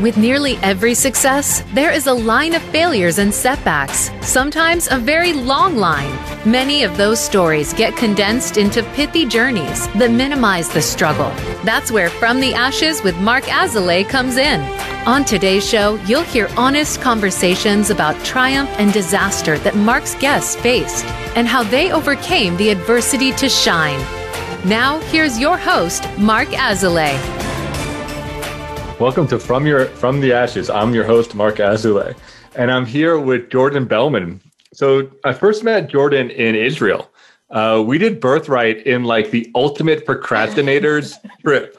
With nearly every success, there is a line of failures and setbacks, sometimes a very long line. Many of those stories get condensed into pithy journeys that minimize the struggle. That's where From the Ashes with Mark Azoulay comes in. On today's show, you'll hear honest conversations about triumph and disaster that Mark's guests faced and how they overcame the adversity to shine. Now, here's your host, Mark Azoulay. Welcome to From Your From the Ashes. I'm your host, Mark Azoulay, and I'm here with Jordan Bellman. So I first met Jordan in Israel. Uh, we did Birthright in like the ultimate procrastinators trip.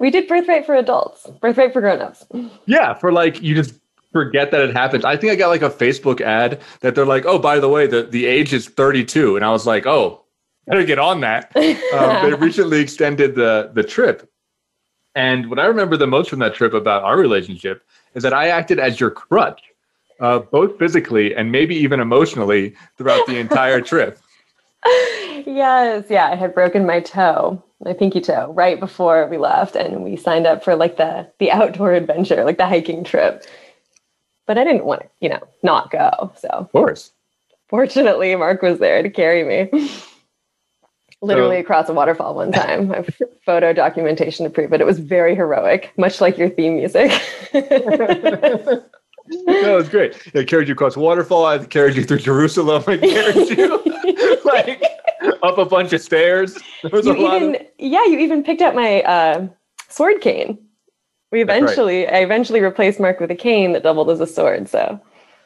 We did Birthright for adults, Birthright for grown-ups. Yeah, for like you just forget that it happens. I think I got like a Facebook ad that they're like, "Oh, by the way, the the age is 32," and I was like, "Oh, better get on that." Um, they recently extended the the trip, and what I remember the most from that trip about our relationship is that I acted as your crutch, uh, both physically and maybe even emotionally throughout the entire trip. yes, yeah, I had broken my toe, my pinky toe, right before we left, and we signed up for like the the outdoor adventure, like the hiking trip. But I didn't want to, you know, not go. So of course, fortunately, Mark was there to carry me literally so, across a waterfall one time. I have photo documentation to prove it. It was very heroic, much like your theme music. no, was great. It carried you across a waterfall. I carried you through Jerusalem. I carried you like up a bunch of stairs. There was you a lot of... Yeah, you even picked up my uh, sword cane. We eventually, right. I eventually replaced Mark with a cane that doubled as a sword. So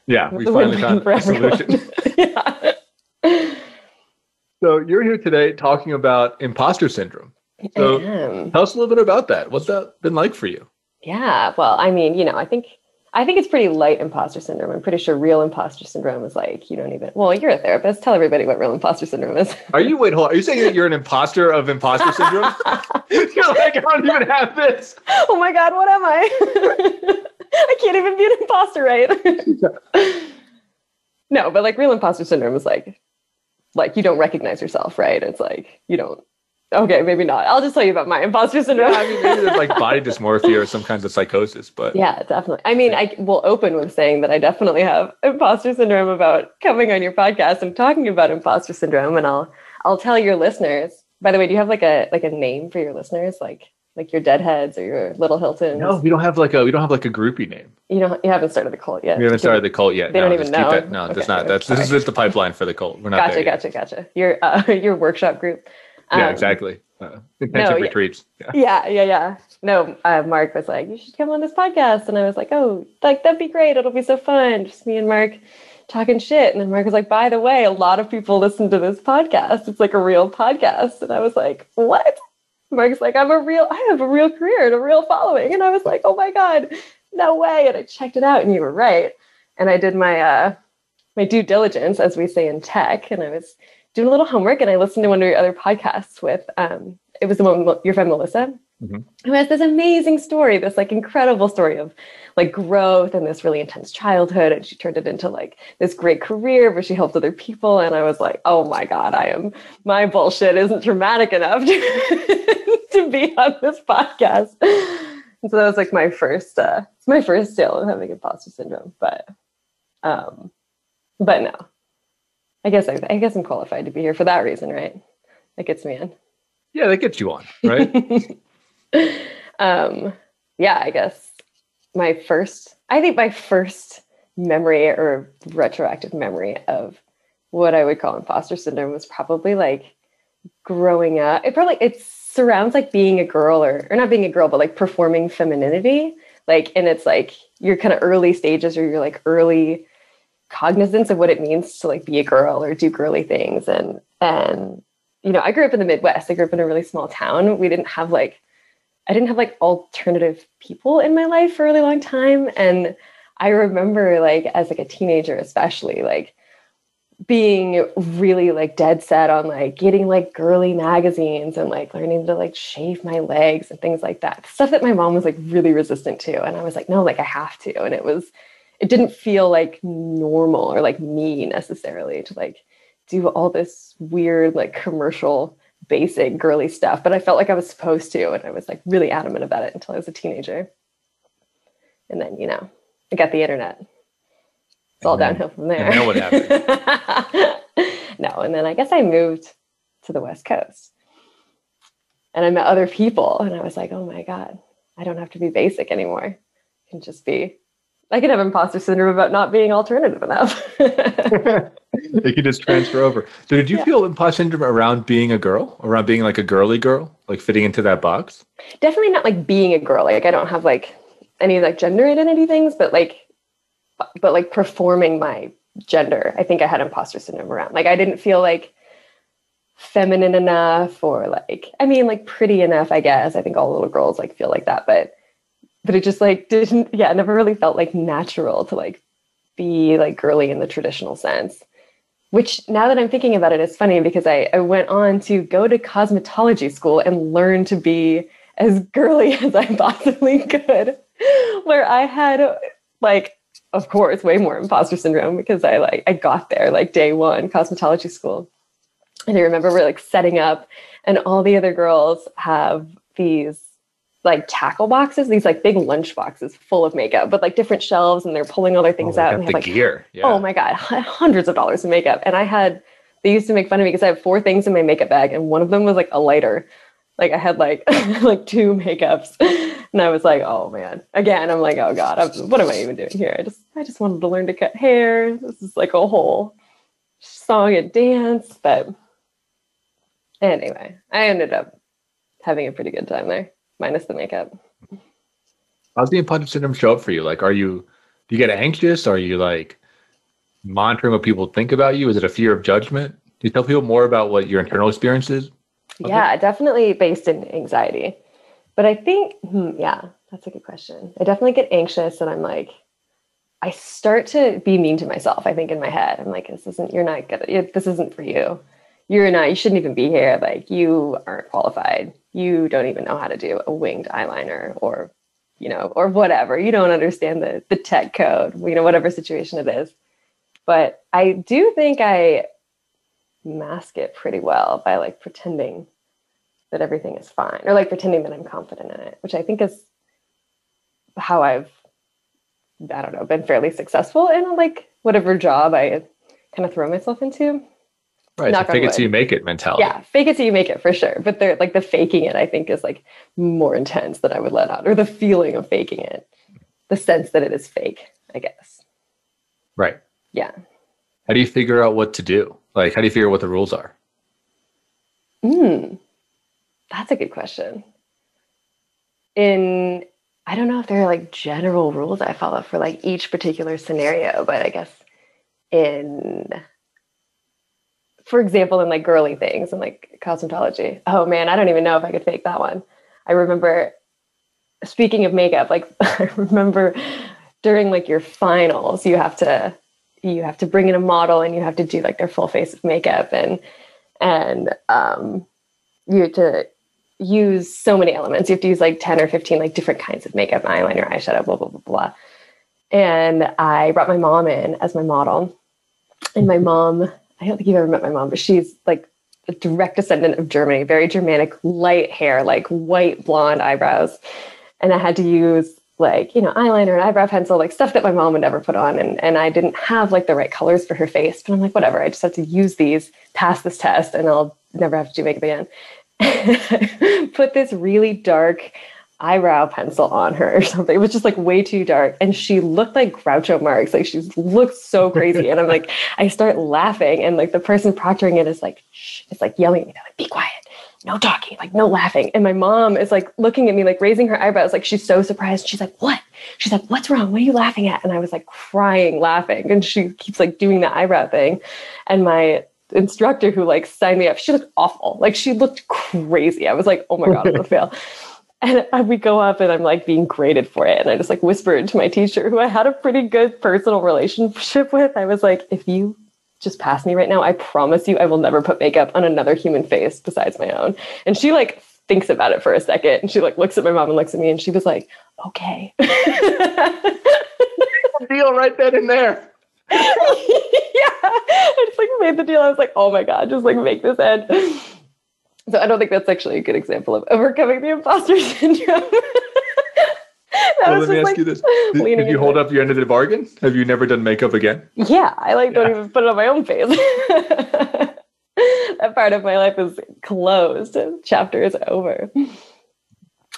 yeah, we finally found a solution. yeah. So you're here today talking about imposter syndrome. So tell us a little bit about that. What's that been like for you? Yeah, well, I mean, you know, I think I think it's pretty light imposter syndrome. I'm pretty sure real imposter syndrome is like you don't even. Well, you're a therapist. Tell everybody what real imposter syndrome is. Are you wait? Hold on. Are you saying that you're an imposter of imposter syndrome? you're like I don't even have this. Oh my god, what am I? I can't even be an imposter, right? no, but like real imposter syndrome is like like you don't recognize yourself, right? It's like you don't. Okay, maybe not. I'll just tell you about my imposter syndrome. Yeah, I mean, maybe there's like body dysmorphia or some kinds of psychosis, but yeah, definitely. I mean, I will open with saying that I definitely have imposter syndrome about coming on your podcast and talking about imposter syndrome, and I'll I'll tell your listeners. By the way, do you have like a like a name for your listeners? Like like your Deadheads or your Little Hiltons? No, we don't have like a we don't have like a groupie name. You know, you haven't started the cult yet. We haven't started the cult yet. They no, don't even know. That, no, okay, that's not. That's this is just the pipeline for the cult. We're not. Gotcha, gotcha, gotcha. Your uh, your workshop group. Um, yeah, exactly. Uh, intensive no, retreats. Yeah. yeah, yeah, yeah. No, uh, Mark was like, "You should come on this podcast," and I was like, "Oh, like that'd be great. It'll be so fun. Just me and Mark." talking shit. And then Mark was like, by the way, a lot of people listen to this podcast. It's like a real podcast. And I was like, what? Mark's like, I'm a real, I have a real career and a real following. And I was like, oh my God, no way. And I checked it out and you were right. And I did my uh my due diligence, as we say in tech, and I was doing a little homework and I listened to one of your other podcasts with um it was the one your friend Melissa, mm-hmm. who has this amazing story, this like incredible story of like growth and this really intense childhood. And she turned it into like this great career where she helped other people. And I was like, oh my God, I am my bullshit isn't dramatic enough to be on this podcast. And so that was like my first uh it's my first sale of having imposter syndrome. But um but no. I guess I, I guess I'm qualified to be here for that reason, right? That gets me in. Yeah, that gets you on, right? um yeah, I guess my first I think my first memory or retroactive memory of what I would call imposter syndrome was probably like growing up. It probably it's surrounds like being a girl or or not being a girl but like performing femininity like and it's like your kind of early stages or your like early cognizance of what it means to like be a girl or do girly things. And and you know i grew up in the midwest. I grew up in a really small town. We didn't have like i didn't have like alternative people in my life for a really long time. And i remember like as like a teenager especially like being really like dead set on like getting like girly magazines and like learning to like shave my legs and things like that. Stuff that my mom was like really resistant to and i was like no like i have to. And it was it didn't feel like normal or like me necessarily to like do all this weird like commercial basic girly stuff but i felt like i was supposed to and i was like really adamant about it until i was a teenager. And then, you know, I got the internet. It's all then- downhill from there. and then what happened? no, and then I guess I moved to the West Coast. And I met other people and I was like, oh my God, I don't have to be basic anymore. I can just be I can have imposter syndrome about not being alternative enough. you can just transfer over. So did you Yeah. feel imposter syndrome around being a girl, around being like a girly girl, like fitting into that box? Definitely not like being a girl. Like I don't have like any like gender identity things, but like but like performing my gender. I think I had imposter syndrome around. Like I didn't feel like feminine enough or like I mean like pretty enough, I guess. I think all little girls like feel like that, but but it just like didn't yeah, never really felt like natural to like be like girly in the traditional sense. Which now that I'm thinking about it, it's funny because I, I went on to go to cosmetology school and learn to be as girly as I possibly could. Where I had like, of course, way more imposter syndrome because I like I got there like day one, cosmetology school. And I remember we're like setting up and all the other girls have these like tackle boxes, these like big lunch boxes full of makeup, but like different shelves, and they're pulling all their things Oh, out. And they the have like gear. Yeah. oh my god, hundreds of dollars in makeup. And I had they used to make fun of me because I have four things in my makeup bag, and one of them was like a lighter. Like I had like like two makeups, and I was like, oh man. Again, I'm like, oh god, I'm, what am I even doing here? I just I just wanted to learn to cut hair. This is like a whole song and dance, but anyway, I ended up having a pretty good time there, minus the makeup. How's the imposter syndrome show up for you? Like, are you do you get anxious? Are you like monitoring what people think about you? Is it a fear of judgment? Do you tell people more about what your internal experience is? Okay. Yeah, definitely based in anxiety. But I think, hmm, yeah, that's a good question. I definitely get anxious and I'm like, I start to be mean to myself, I think, in my head. I'm like, this isn't, you're not good. This isn't for you. You're not, you shouldn't even be here. Like, you aren't qualified. You don't even know how to do a winged eyeliner or, you know, or whatever. You don't understand the, the tech code, you know, whatever situation it is. But I do think I mask it pretty well by like pretending that everything is fine or like pretending that I'm confident in it, which I think is how I've, I don't know, been fairly successful in like whatever job I kind of throw myself into. Right. So fake it till you make it mentality. Yeah, fake it till you make it for sure. But they're like the faking it, I think, is like more intense than I would let out, or the feeling of faking it, the sense that it is fake, I guess. Right. Yeah. How do you figure out what to do? Like, how do you figure out what the rules are? Hmm. That's a good question. In I don't know if there are like general rules I follow for like each particular scenario, but I guess in for example, in like girly things and like cosmetology. Oh man, I don't even know if I could fake that one. I remember speaking of makeup, like I remember during like your finals, you have to you have to bring in a model and you have to do like their full face of makeup and and um, you have to use so many elements. You have to use like 10 or 15 like different kinds of makeup, eyeliner, eyeshadow, blah, blah, blah, blah. And I brought my mom in as my model. And my mom, I don't think you've ever met my mom, but she's like a direct descendant of Germany, very Germanic, light hair, like white blonde eyebrows. And I had to use like, you know, eyeliner and eyebrow pencil, like stuff that my mom would never put on. And, and I didn't have like the right colors for her face, but I'm like, whatever, I just have to use these, pass this test, and I'll never have to do makeup again. put this really dark eyebrow pencil on her or something. It was just like way too dark. And she looked like Groucho Marx. Like she looked so crazy. and I'm like, I start laughing. And like the person proctoring it is like, shh, it's like yelling at me, like, be quiet. No talking, like no laughing. And my mom is like looking at me, like raising her eyebrows, like she's so surprised. She's like, What? She's like, What's wrong? What are you laughing at? And I was like crying, laughing. And she keeps like doing the eyebrow thing. And my instructor who like signed me up, she looked awful. Like she looked crazy. I was like, oh my God, I'm gonna fail. And we go up and I'm like being graded for it. And I just like whispered to my teacher, who I had a pretty good personal relationship with. I was like, if you just pass me right now, I promise you I will never put makeup on another human face besides my own. And she like thinks about it for a second and she like looks at my mom and looks at me and she was like, okay. Deal right then and there. yeah. I just like made the deal. I was like, oh my God, just like make this end. So I don't think that's actually a good example of overcoming the imposter syndrome. well, let me ask like, you this: Did, did you hold it. up your end of the bargain? Have you never done makeup again? Yeah, I like don't even put it on my own face. that part of my life is closed. Chapter is over.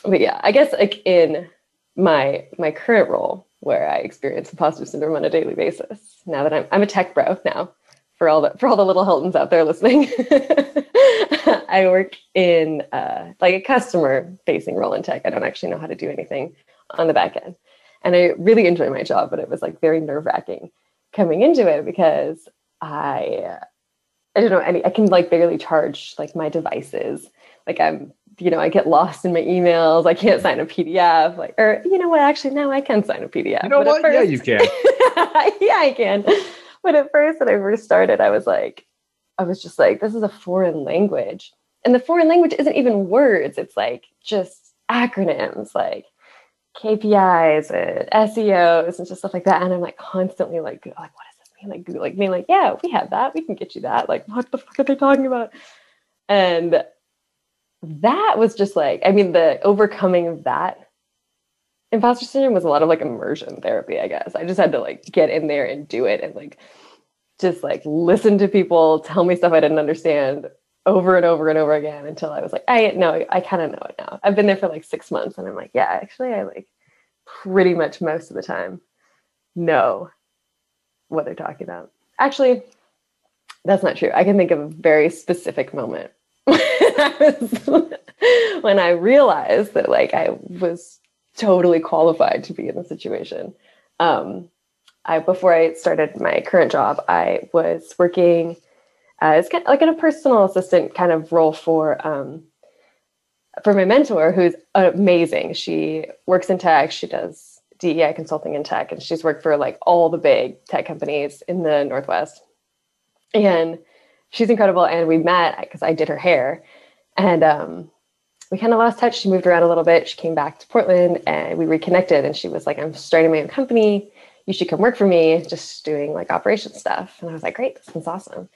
But yeah, I guess like in my my current role where I experience imposter syndrome on a daily basis. Now that I'm I'm a tech bro now, for all the for all the little Hiltons out there listening. I work in uh, like a customer facing role in tech. I don't actually know how to do anything on the back end, and I really enjoy my job, but it was like very nerve wracking coming into it because I I don't know any I can like barely charge like my devices. Like I'm you know, I get lost in my emails. I can't sign a PDF. Like, or you know what? Actually, now I can sign a PDF. You know what? First, yeah, you can. yeah, I can. But at first, when I first started, I was like, I was just like, this is a foreign language, and the foreign language isn't even words. It's like just acronyms, like KPIs and SEOs and just stuff like that. And I'm like constantly like, like what does this mean? Like, like being like, yeah, we have that. We can get you that. Like, what the fuck are they talking about? And that was just like, I mean, the overcoming of that imposter syndrome was a lot of like immersion therapy, I guess. I just had to like get in there and do it and like just like listen to people tell me stuff I didn't understand over and over and over again until I was like, I know, I kind of know it now. I've been there for like six months and I'm like, yeah, actually, I like pretty much most of the time know what they're talking about. Actually, that's not true. I can think of a very specific moment when I realized that like I was totally qualified to be in the situation. Um, I before I started my current job, I was working as kind of like in a personal assistant kind of role for um, for my mentor, who's amazing. She works in tech. She does DEI consulting in tech, and she's worked for like all the big tech companies in the Northwest. And she's incredible. And we met because I did her hair, and um, we kind of lost touch. She moved around a little bit. She came back to Portland, and we reconnected. And she was like, "I'm starting my own company. You should come work for me, just doing like operation stuff." And I was like, "Great, this sounds awesome."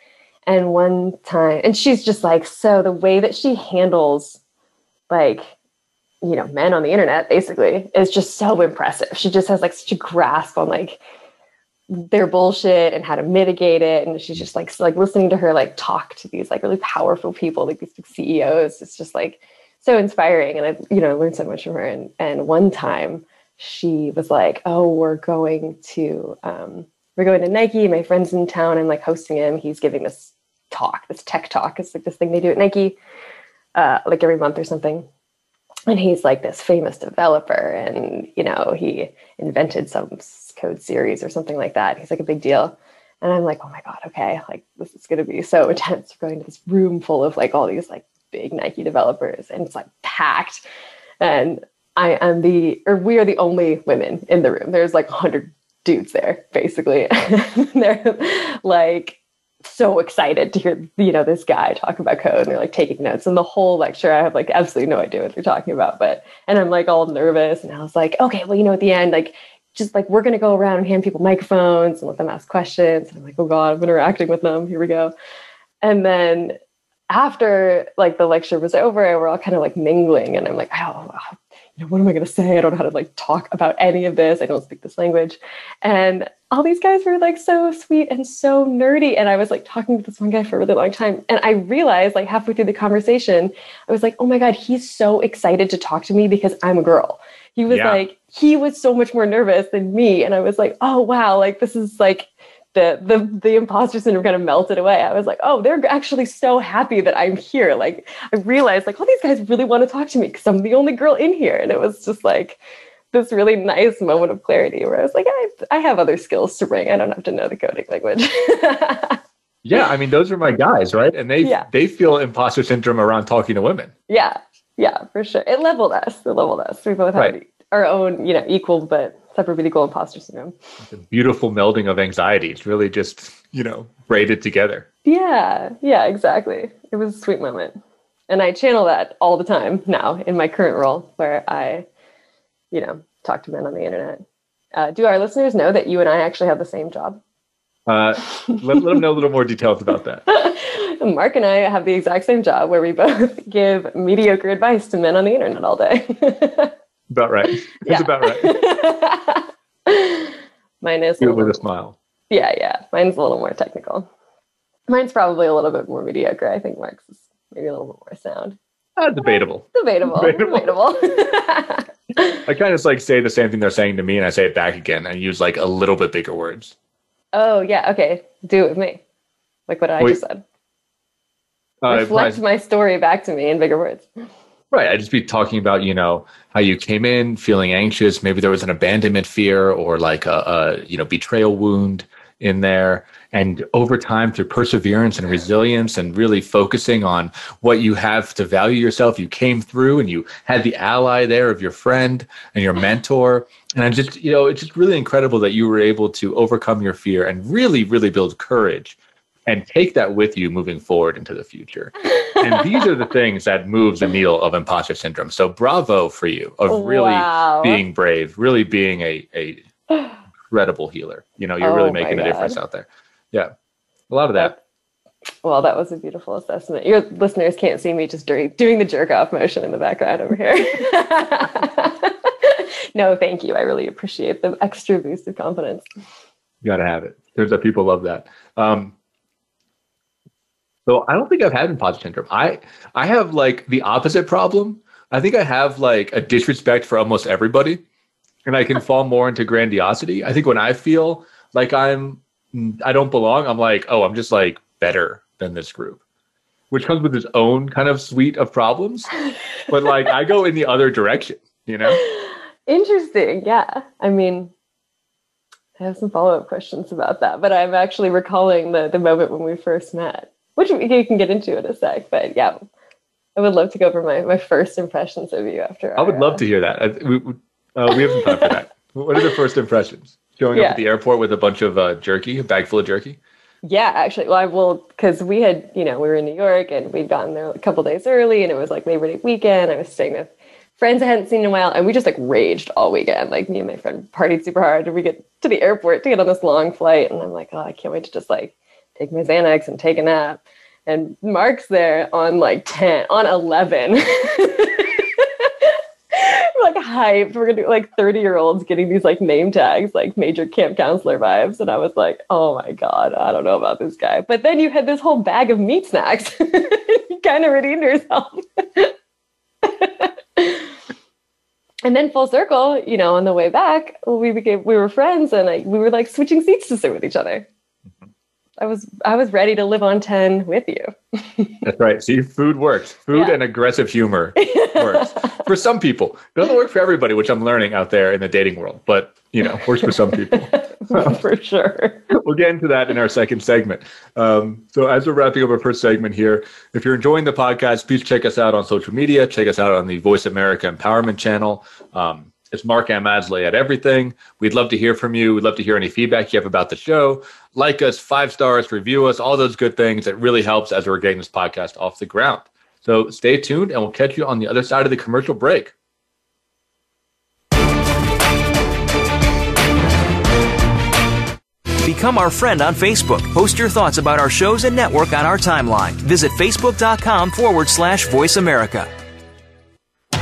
And one time, and she's just like, so the way that she handles, like, you know, men on the internet basically is just so impressive. She just has like such a grasp on like their bullshit and how to mitigate it. And she's just like like listening to her like talk to these like really powerful people like these CEOs it's just like so inspiring. And I you know learned so much from her. And and one time she was like oh we're going to um we're going to Nike my friend's in town I'm like hosting him he's giving this talk this tech talk it's like this thing they do at Nike uh like every month or something. And he's like this famous developer and you know he invented some code series or something like that he's like a big deal. And i'm like oh my god okay like this is going to be so intense we're going to this room full of like all these like big nike developers and it's like packed. And i am the or we are the only women in the room there's like 100 dudes there basically. They're like so excited to hear you know this guy talk about code and they're like taking notes. And the whole lecture i have like absolutely no idea what they're talking about but and i'm like all nervous and i was like okay well you know at the end like just like we're going to go around and hand people microphones and let them ask questions. And i'm like oh god i'm interacting with them. Here we go. And then after like the lecture was over we're all kind of like mingling and i'm like oh what am i going to say i don't know how to like talk about any of this i don't speak this language and all these guys were like so sweet and so nerdy. And I was like talking to this one guy for a really long time. And I realized like halfway through the conversation, I was like, oh my God, he's so excited to talk to me because I'm a girl. He was yeah. like, he was so much more nervous than me. And I was like, oh wow, like this is like the the the imposter syndrome kind of melted away. I was like, oh, they're actually so happy that I'm here. Like I realized like all these guys really want to talk to me because I'm the only girl in here. And it was just like this really nice moment of clarity where I was like, I, I have other skills to bring. I don't have to know the coding language. yeah, I mean, those are my guys, right? And they yeah. they feel imposter syndrome around talking to women. Yeah, yeah, for sure. It leveled us. It leveled us. We both right. had our own, you know, equal but separate but equal imposter syndrome. It's a beautiful melding of anxiety. It's really just, you know, braided together. Yeah, yeah, exactly. It was a sweet moment. And I channel that all the time now in my current role where I you know, talk to men on the internet. Uh, do our listeners know that you and I actually have the same job? Uh, let, let them know a little more details about that. Mark and I have the exact same job where we both give mediocre advice to men on the internet all day. about right. It's Yeah. about right. Mine is Do it with a smile. yeah, yeah. Mine's a little more technical. Mine's probably a little bit more mediocre. I think Mark's is maybe a little bit more sound. Ah, debatable. Debatable. Debatable. Debatable. I kind of like say the same thing they're saying to me, and I say it back again, and use like a little bit bigger words. oh yeah. Okay. Do it with me. Like what I Wait, just said. Uh, Reflect my story back to me in bigger words. Right. I'd just be talking about, you know, how you came in feeling anxious. Maybe there was an abandonment fear or like a, a you know, betrayal wound in there. And over time, through perseverance and resilience and really focusing on what you have to value yourself, you came through and you had the ally there of your friend and your mentor. And I just, you know, it's just really incredible that you were able to overcome your fear and really, really build courage and take that with you moving forward into the future. and these are the things that move the needle of imposter syndrome. So bravo for you of really Wow. being brave, really being a, a incredible healer. You know, you're Oh really making a difference out there. Yeah. A lot of that. Well, that was a beautiful assessment. Your listeners can't see me just doing, doing the jerk off motion in the background over here. no, thank you. I really appreciate the extra boost of confidence. You got to have it. There's that people love that. Um, so I don't think I've had imposter syndrome. I I have like the opposite problem. I think I have like a disrespect for almost everybody, and I can fall more into grandiosity. I think when I feel like I'm I don't belong, I'm like, oh, I'm just like better than this group, which comes with its own kind of suite of problems. but like I go in the other direction, you know. Interesting. Yeah. I mean, I have some follow up questions about that, but I'm actually recalling the, the moment when we first met, which we you can get into in a sec. But yeah, I would love to go over my, my first impressions of you after. I would our, love uh, to hear that. We, we- uh, we have some time for that. What are the first impressions? Showing up at the airport with a bunch of uh, jerky, a bag full of jerky. Yeah, actually, well, I will because we had, you know, we were in New York and we'd gotten there a couple days early, and it was like Labor Day weekend. I was staying with friends I hadn't seen in a while, and we just like raged all weekend. Like me and my friend partied super hard, and we get to the airport to get on this long flight, and I'm like, oh, I can't wait to just like take my Xanax and take a nap. And Mark's there on like ten, on eleven. We're, like hyped. We're gonna do like 30 year olds getting these like name tags, like major camp counselor vibes. And I was like, oh my God, I don't know about this guy. But then you had this whole bag of meat snacks. you kind of redeemed yourself. and then full circle, you know, on the way back, we became we were friends and like we were like switching seats to sit with each other. I was I was ready to live on 10 with you. That's right. See, food works. Food Yeah. and aggressive humor works for some people. It doesn't work for everybody, which I'm learning out there in the dating world. But you know, works for some people. For sure. we'll get into that in our second segment. Um, so, as we're wrapping up our first segment here, if you're enjoying the podcast, please check us out on social media. Check us out on the Voice America Empowerment channel. Um, it's Mark Azoulay at everything. We'd love to hear from you. We'd love to hear any feedback you have about the show. Like us, five stars, review us, all those good things. It really helps as we're getting this podcast off the ground. So stay tuned, and we'll catch you on the other side of the commercial break. Become our friend on Facebook. Post your thoughts about our shows and network on our timeline. Visit facebook.com forward slash voice America.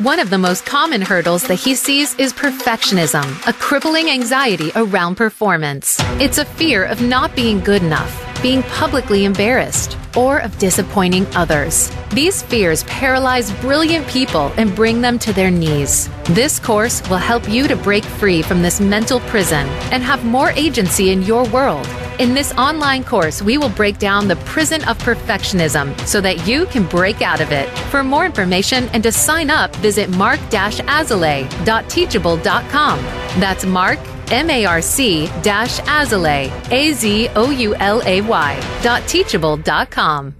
One of the most common hurdles that he sees is perfectionism, a crippling anxiety around performance. It's a fear of not being good enough, being publicly embarrassed, or of disappointing others. These fears paralyze brilliant people and bring them to their knees. This course will help you to break free from this mental prison and have more agency in your world. In this online course, we will break down the prison of perfectionism so that you can break out of it. For more information and to sign up, visit mark-azoulay.teachable.com. That's mark, M-A-R-C dash Azoulay, A-Z-O-U-L-A-Y dot teachable.com.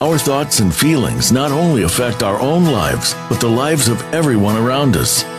Our thoughts and feelings not only affect our own lives, but the lives of everyone around us.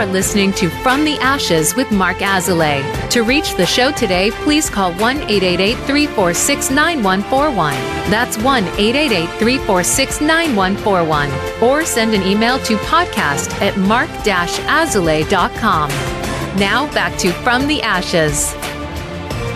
are listening to From the Ashes with Mark Azoulay. To reach the show today, please call 1 888 346 9141. That's 1 888 346 9141. Or send an email to podcast at mark azoulay.com. Now back to From the Ashes.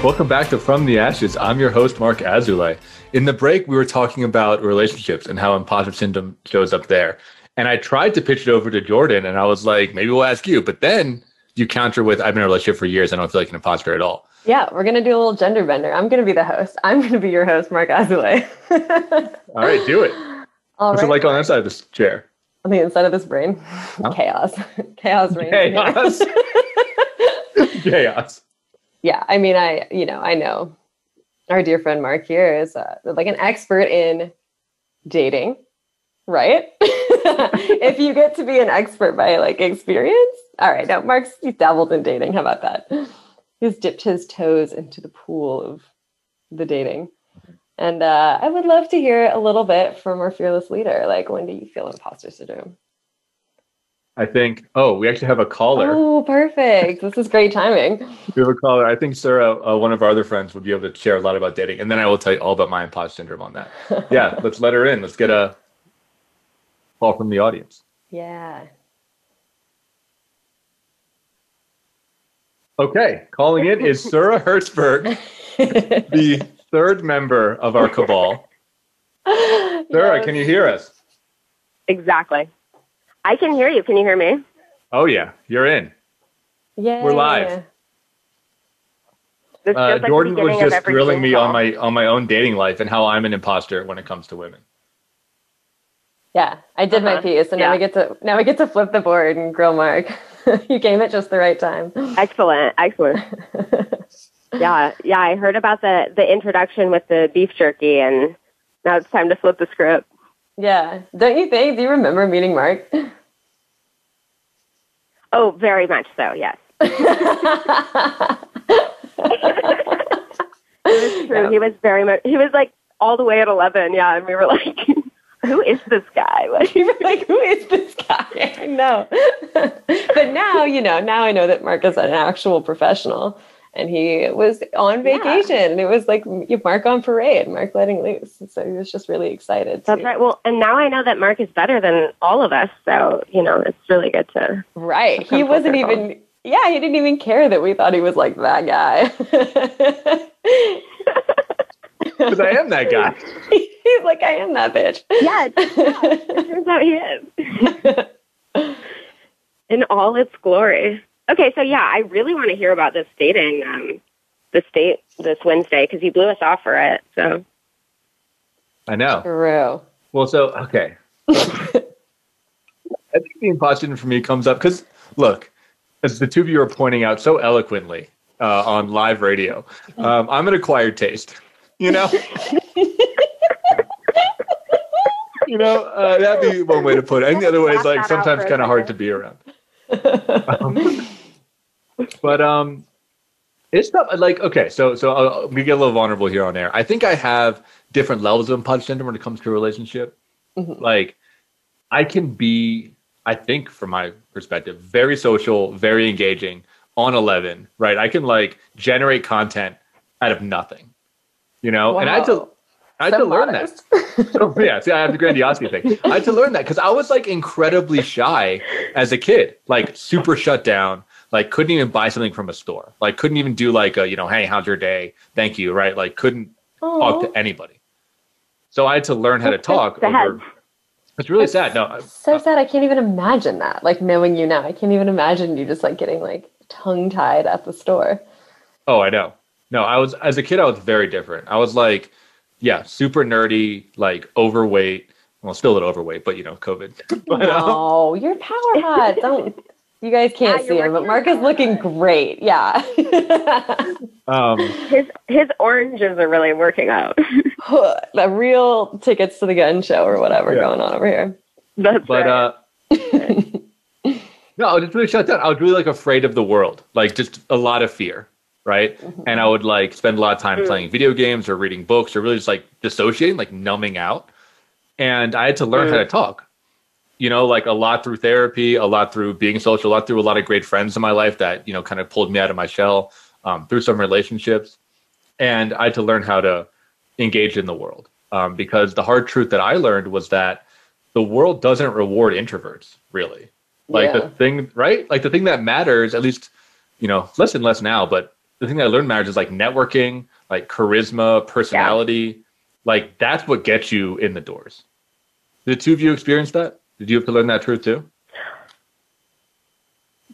Welcome back to From the Ashes. I'm your host, Mark Azoulay. In the break, we were talking about relationships and how imposter syndrome shows up there. And I tried to pitch it over to Jordan, and I was like, maybe we'll ask you. But then you counter with, I've been in a relationship for years. I don't feel like an imposter at all. Yeah, we're gonna do a little gender bender. I'm gonna be the host. I'm gonna be your host, Mark Azoulay. all right, do it. All What's right. it like on the inside of this chair? on the inside of this brain? Chaos. Chaos reigns. Chaos. Chaos. yeah, I mean, I you know, I know our dear friend Mark here is uh, like an expert in dating, right? if you get to be an expert by like experience, all right. Now, Mark's he's dabbled in dating. How about that? He's dipped his toes into the pool of the dating. And uh, I would love to hear a little bit from our fearless leader. Like, when do you feel imposter syndrome? I think, oh, we actually have a caller. Oh, perfect. This is great timing. We have a caller. I think Sarah, uh, one of our other friends, would be able to share a lot about dating. And then I will tell you all about my imposter syndrome on that. Yeah, let's let her in. Let's get a call from the audience. Yeah. Okay, calling in is Sarah Hertzberg, the third member of our cabal. Sarah, Yes. can you hear us? Exactly. I can hear you. Can you hear me? Oh, yeah, you're in. Yeah. We're live. This Uh, feels like the Jordan was of just every grilling me call. on my on my own dating life and how I'm an imposter when it comes to women. Yeah, I did my Uh-huh. piece, and now we get to now we get to flip the board and grill Mark. you came at just the right time. Excellent. Excellent. yeah. Yeah. I heard about the, the introduction with the beef jerky, and now it's time to flip the script. yeah, don't you think? Do you remember meeting Mark? Oh, very much so. Yes. It was true. He was very much, he was like all the way at 11. Yeah. And we were like, who is this guy? Like, like, "Who is this guy?" I know, but now you know. Now I know that Mark is an actual professional, and he was on vacation, and it was like Mark on parade, Mark letting loose. So he was just really excited. That's to- right. Well, and now I know that Mark is better than all of us. So, you know, it's really good to. Right. He wasn't even yeah, he didn't even care that we thought he was like that guy. Because I am that guy. He's like, I am that bitch. Yeah, it turns out he is. In all its glory. Okay, so yeah, I really want to hear about this dating, um, this date this Wednesday because you blew us off for it. So I know. True. Well, so okay. I think the imposter for me comes up because look, as the two of you are pointing out so eloquently uh, on live radio, um, I'm an acquired taste. You know. you know uh, that'd be one way to put it. And the other way is like Laugh that out sometimes kind of hard to be around. Um, but um, It's not like okay, so so uh, we get a little vulnerable here on air. I think I have different levels of imposter syndrome when it comes to a relationship. Mhm. Like, I can be, I think, from my perspective, very social, very engaging on Eleven. Right, I can like generate content out of nothing. You know, and I had to, I had So to learn modest. that. So, oh, yeah, see, I have the grandiosity thing. I had to learn that because I was like incredibly shy as a kid, like super shut down. Like couldn't even buy something from a store. Like couldn't even do like a you know, hey, how's your day? Thank you. Right? Like couldn't talk to anybody. So I had to learn how to so talk over. It's really sad. No, I- So uh, sad. I can't even imagine that. Like knowing you now, I can't even imagine you just like getting like tongue tied at the store. Oh, I know. No, I was as a kid. I was very different. I was like, yeah, super nerdy, like overweight. Well, still a little overweight, but you know, COVID. But, um, you're power hot. Don't. You guys can't Yeah, see you're him, but Mark is looking great. Yeah. um, His his oranges are really working out. the real tickets to the gun show or whatever Yeah. going on over here. That's but right. uh, no, I was just really shut down. I was really like afraid of the world, like just a lot of fear, right? And I would like spend a lot of time playing video games or reading books or really just like dissociating, like numbing out. And I had to learn how to talk. You know, like a lot through therapy, a lot through being social, a lot through a lot of great friends in my life that you know kind of pulled me out of my shell um, through some relationships, and I had to learn how to engage in the world um, because the hard truth that I learned was that the world doesn't reward introverts really like Yeah. the thing right like the thing that matters at least you know less and less now but the thing that i learned marriage is like networking like charisma personality like that's what gets you in the doors. Did the two of you experience that? Did you have to learn that truth too?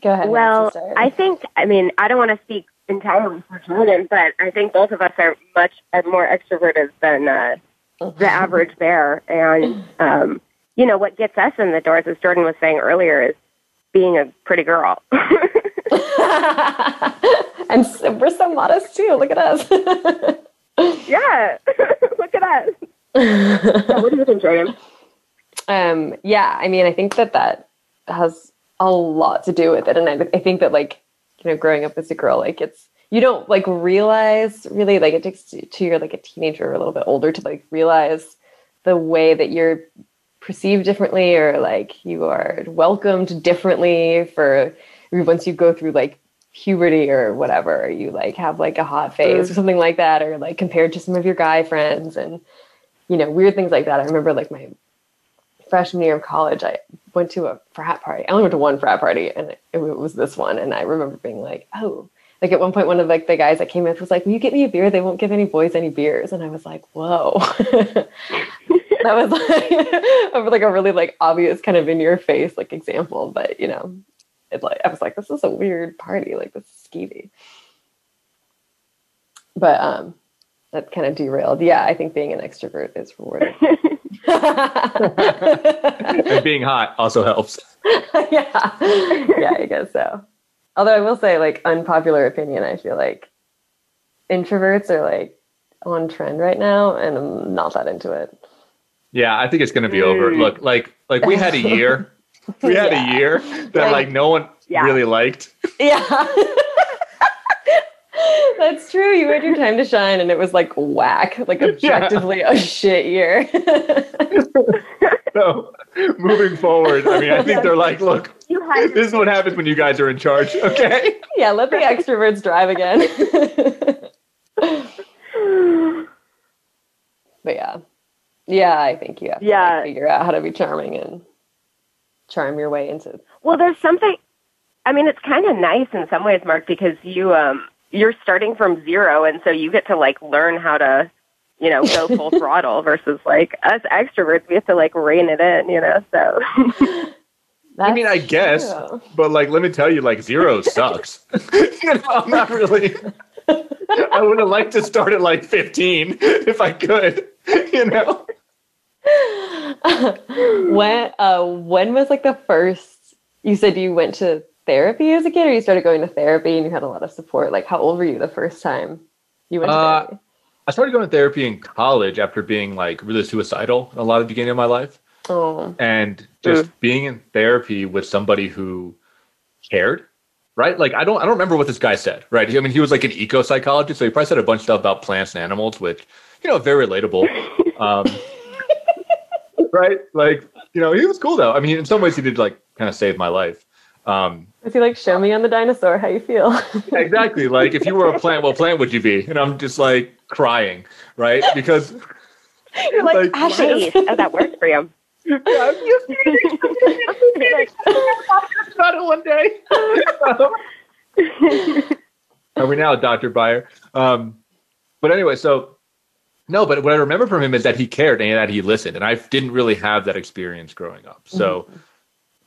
Go ahead. well, I think I mean I don't want to speak entirely for Jordan, but I think both of us are much more extroverted than uh, the average bear, and um, you know what gets us in the doors, as Jordan was saying earlier, is being a pretty girl. and we're so modest too. Look at us. yeah, look at us. So what do you think, Jordan? um, yeah, I mean, I think that that has a lot to do with it, and I, I think that like you know, growing up as a girl, like it's you don't like realize really like it takes to, to you're like a teenager or a little bit older to like realize the way that you're perceived differently or like you are welcomed differently for once you go through like puberty or whatever you like have like a hot phase or mm-hmm. something like that or like compared to some of your guy friends and you know weird things like that. I remember like my freshman year of college i went to a frat party. I only went to one frat party and it, it was this one and i remember being like oh. Like at one point one of like the guys that came with was like will you get me a beer? They won't give any boys any beers. And i was like whoa. That was like, of like a really like obvious kind of in your face like example but you know it like i was like this is a weird party. Like this is skeevy. But um that kind of derailed. Yeah i think being an extrovert is rewarding. And being hot also helps. Yeah. Yeah i guess so. Although i will say like unpopular opinion i feel like introverts are like on trend right now and i'm not that into it. Yeah i think it's going to be over. Mm. look like like we had a year we had Yeah. a year that like no one Yeah. really liked Yeah. That's true. You had your time to shine and it was like whack, like objectively a shit year. so moving forward i mean i think they're like look this is what happens when you guys are in charge okay yeah, let the extroverts drive again. but yeah. Yeah, I think you have to Yeah. like, figure out how to be charming and charm your way into Well, there's something. I mean, it's kind of nice in some ways, Mark, because you um you're starting from zero, and so you get to like learn how to, you know, go full throttle. Versus like us extroverts, we have to like rein it in, you know. So I mean, I guess, true. but like, let me tell you, like, zero sucks. you know, I'm not really. I would have liked to start at like 15 if I could. You know, when uh when was like the first you said you went to therapy as a kid or you started going to therapy and you had a lot of support like how old were you the first time you went to Uh, therapy I started going to therapy in college after being like really suicidal a lot of the beginning of my life, oh and just being in therapy with somebody who cared, right? Like I don't I don't remember what this guy said, right? I mean, he was like an eco psychologist, so he probably said a bunch of stuff about plants and animals, which you know, very relatable. Um, right? Like you know, he was cool though. I mean, in some ways, he did like kind of save my life. Um, Is he like, show me on the dinosaur how you feel? exactly. Like if you were a plant, what plant would you be? And I'm just like crying, right? Because You're like, Like, ashes. Nice. How's that work for you? about it one day. Are we now, Dr. Byer? Um, but anyway, so no, but what I remember from him is that he cared and that he listened. And I didn't really have that experience growing up. So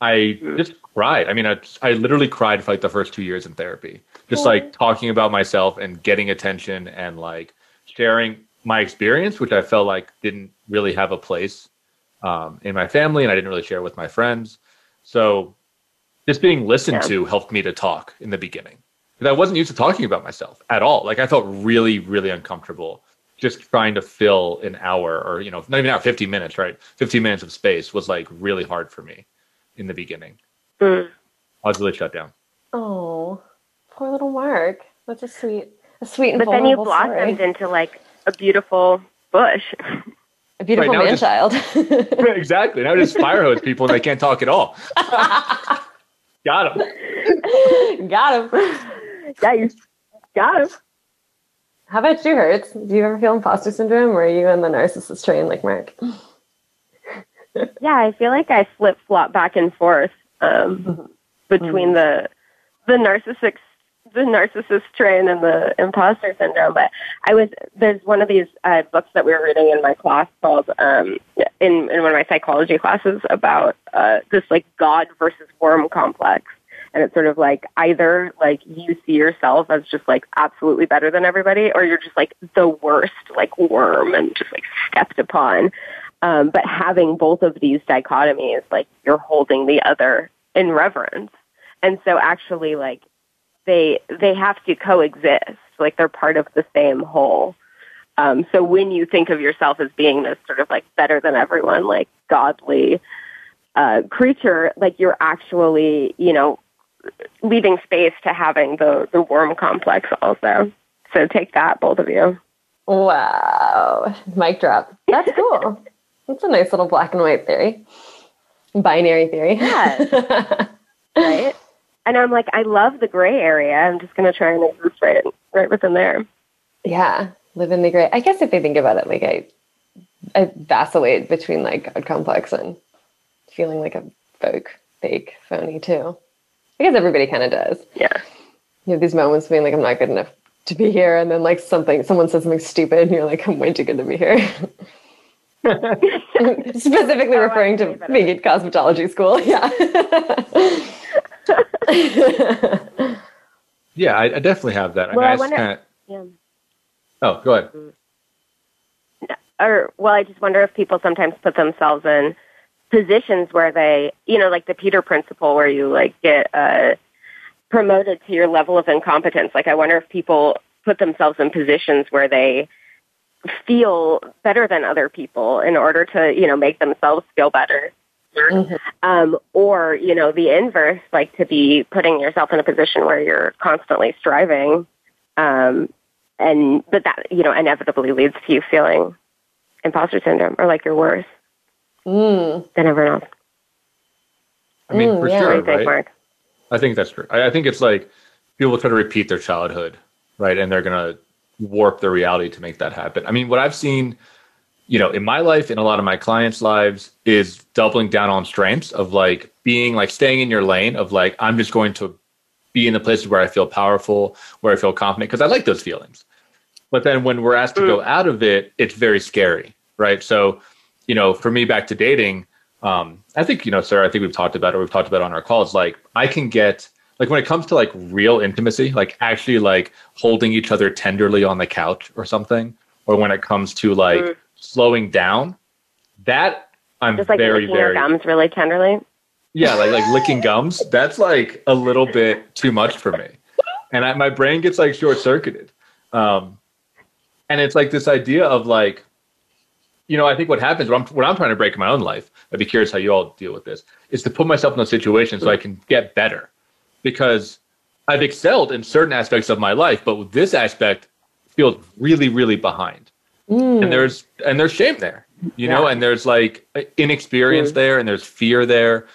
I just cried. I mean, I, I literally cried for like the first two years in therapy, just like talking about myself and getting attention and like sharing my experience, which I felt like didn't really have a place um, in my family and I didn't really share with my friends. So just being listened Yeah. to helped me to talk in the beginning. Because I wasn't used to talking about myself at all. Like I felt really, really uncomfortable just trying to fill an hour or, you know, not even an hour, 15 minutes, right? 15 minutes of space was like really hard for me in the beginning. Mm. I was really shut down. Oh, poor little Marc. That's a sweet, a sweet and But then you blossomed story. into like a beautiful bush. A beautiful Right, now man just- child. exactly. Now I just fire hose people and they can't talk at all. Got him. Got him. yeah, you got him. How about you, Hurts? Do you ever feel imposter syndrome, or are you in the narcissist train like Marc? Yeah, I feel like I flip flop back and forth um, between the the narcissist the narcissist train and the imposter syndrome. But I was there's one of these uh, books that we were reading in my class called um, in in one of my psychology classes about uh, this like God versus worm complex. And it's sort of like either like you see yourself as just like absolutely better than everybody, or you're just like the worst like worm and just like stepped upon. Um, but having both of these dichotomies, like you're holding the other in reverence. And so actually like they they have to coexist. Like they're part of the same whole. Um, so when you think of yourself as being this sort of like better than everyone, like godly uh, creature, like you're actually, you know, leaving space to having the the worm complex also. So take that, both of you. Wow. Mic drop. That's cool. That's a nice little black and white theory. Binary theory. Yeah. right? And I'm like, I love the gray area. I'm just going to try and exist right, right within there. yeah. Live in the gray. I guess if they think about it, like I I vacillate between like God complex and feeling like a folk, fake, phony too. I guess everybody kind of does. Yeah. You have these moments being like, I'm not good enough to be here, and then like something, someone says something stupid, and you're like, I'm way too good to be here. Specifically oh, referring to being in cosmetology school. Yeah. Yeah, I, I definitely have that. I, Well, mean, I I wonder- kinda- Yeah. oh, go ahead. Mm. Or, well, I just wonder if people sometimes put themselves in positions where they, you know, like the Peter principle where you like get uh, promoted to your level of incompetence. Like, I wonder if people put themselves in positions where they feel better than other people in order to, you know, make themselves feel better. Um, or, you know, the inverse, like to be putting yourself in a position where you're constantly striving. Um, and, but that, you know, inevitably leads to you feeling imposter syndrome or like you're worse Mm. than everyone else. I mean, Mm, for yeah. Sure, you think, right? Marc? I think that's true. I, I think it's like people try to repeat their childhood, right? And they're gonna warp their reality to make that happen. I mean, what I've seen, you know, in my life, in a lot of my clients' lives, is doubling down on strengths of like being like staying in your lane of like I'm just going to be in the places where I feel powerful, where I feel confident, because I like those feelings. But then when we're asked to go out of it, it's very scary, right? So, you know, for me, back to dating, um, I think you know, sir. I think we've talked about it. We've talked about it on our calls. Like, I can get like when it comes to like real intimacy, like actually like holding each other tenderly on the couch or something, or when it comes to like Mm. slowing down, that I'm Just like very very gums really tenderly. yeah, like like licking gums. That's like a little bit too much for me, and I, my brain gets like short circuited. Um, and it's like this idea of like, you know, I think what happens when I'm when I'm trying to break in my own life. I'd be curious how you all deal with this. Is to put myself in those situations so I can get better, because I've excelled in certain aspects of my life, but this aspect feels really, really behind. Mm. And there's and there's shame there, you know, and there's like inexperience Mm. there, and there's fear there.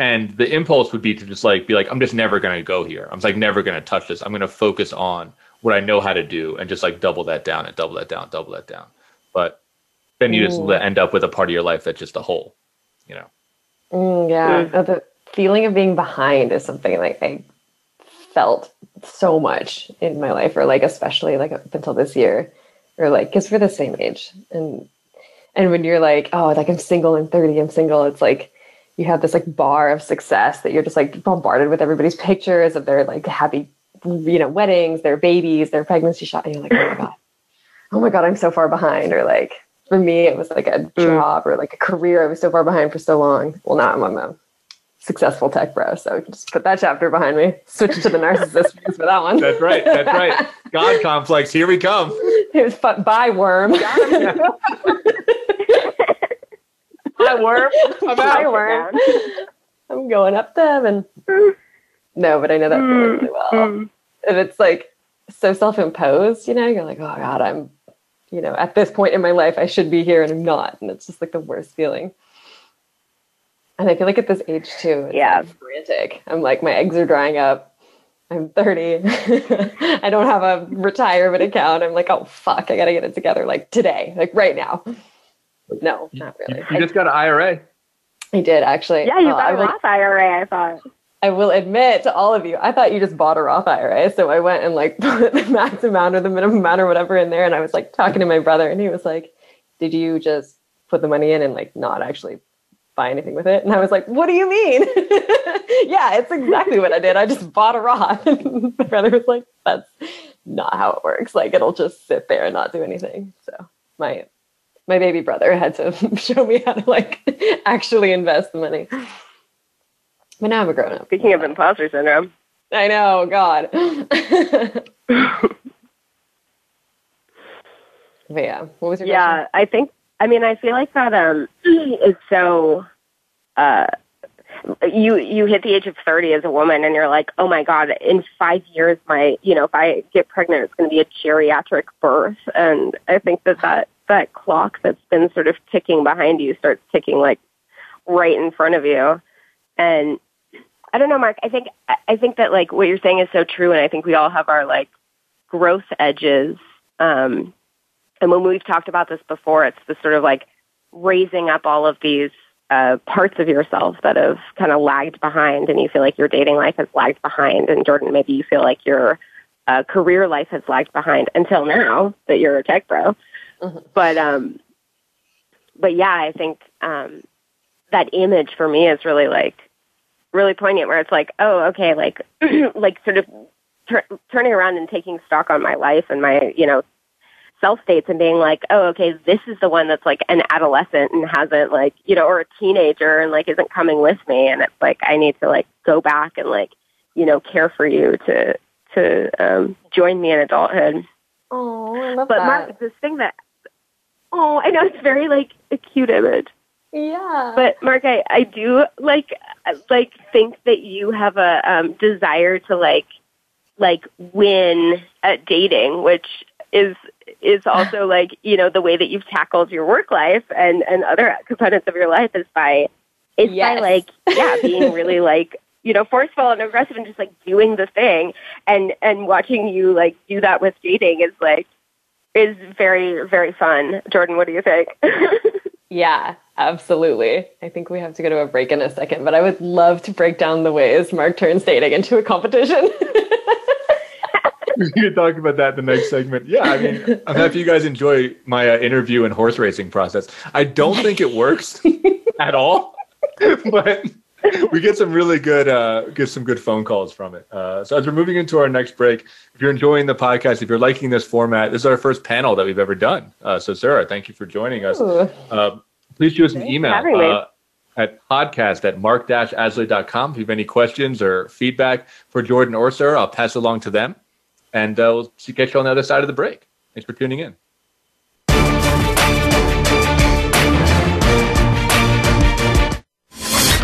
And the impulse would be to just like be like, I'm just never gonna go here. I'm just like never gonna touch this. I'm gonna focus on what I know how to do and just like double that down and double that down, double that down. But then you just Ooh. end up with a part of your life that's just a hole, you know. Mm, yeah, Uh, the feeling of being behind is something like I felt so much in my life, or like especially like up until this year, or like because we're the same age, and and when you're like, oh, like I'm single, I'm 30, I'm single, it's like you have this like bar of success that you're just like bombarded with everybody's pictures of their like happy, you know, weddings, their babies, their pregnancy shot, and you're like, oh my god, oh my god, I'm so far behind, or like for me, it was like a mm. job or like a career. I was so far behind for so long. Well, now I'm, I'm a successful tech bro, so we can just put that chapter behind me. Switch to the narcissist for that one. That's right. That's right. God complex. Here we come. It was fun. Bye, worm. Hi, worm. I'm Bye, worm. I'm going up to heaven. No, but I know that feeling really well. Mm, mm. And it's like so self-imposed, you know. You're like, oh god, I'm, you know, at this point in my life, I should be here, and I'm not, and it's just like the worst feeling. And I feel like at this age too, it's Yeah. like frantic. I'm like, my eggs are drying up. I'm 30. I don't have a retirement account. I'm like, oh fuck, I gotta get it together like today, like right now. No, not really. you just got an IRA. I, I did actually. Yeah, you Uh, got I a will- Roth IRA, I thought. I will admit to all of you, I thought you just bought a Roth IRA. So I went and like put the max amount or the minimum amount or whatever in there. And I was like talking to my brother and he was like, Did you just put the money in and like not actually buy anything with it? And I was like, What do you mean? yeah, it's exactly what I did. I just bought a Roth. And my brother was like, That's not how it works. Like it'll just sit there and not do anything. So my my baby brother had to show me how to like actually invest the money. But now I'm a grown up. Speaking of imposter syndrome. I know, God. yeah, what was your Yeah, I think. I mean, I feel like that um is so. Uh, you you hit the age of thirty as a woman, and you're like, oh my god, in five years, my you know, if I get pregnant, it's going to be a geriatric birth, and I think that that that clock that's been sort of ticking behind you starts ticking like right in front of you, and I don't know, Marc. I think I- think that like what you're saying is so true, and I think we all have our like growth edges. Um, and when we've talked about this before, it's the sort of like raising up all of these uh, parts of yourself that have kind of lagged behind, and you feel like your dating life has lagged behind. And Jordan, maybe you feel like your uh, career life has lagged behind until now that you're a tech bro. Mhm. But um, but yeah, I think um, that image for me is really like really poignant, where it's like, oh, okay, like like sort of tur- turning around and taking stock on my life and my you know self states and being like, oh, okay, this is the one that's like an adolescent and hasn't like, you know, or a teenager and like isn't coming with me. And it's like, I need to like go back and like, you know, care for you to, to, um, join me in adulthood. Oh, I love But that. Marc, this thing that, oh, I know it's very like a cute image, yeah. but Marc, I, I do like, like think that you have a, um, desire to like, like win at dating, which is is also like you know the way that you've tackled your work life and and other components of your life is by is Yes. by like yeah being really like you know forceful and aggressive and just like doing the thing and and watching you like do that with dating is like is very very fun jordan what do you think yeah, absolutely. I think we have to go to a break in a second, but I would love to break down the ways Marc turns dating into a competition. we can talk about that in the next segment. Yeah, I mean, I'm happy you guys enjoy my uh, interview and horse racing process. I don't think it works at all, but we get some really good, uh, get some good phone calls from it. Uh, so as we're moving into our next break, if you're enjoying the podcast, if you're liking this format, this is our first panel that we've ever done. Uh, so Sarah, thank you for joining us. Uh, please shoot us an email uh, at podcast at marc-azoulay.com. If you have any questions or feedback for Jordan or Sarah, I'll pass it along to them. And uh, we'll see, catch you on the other side of the break. Thanks for tuning in.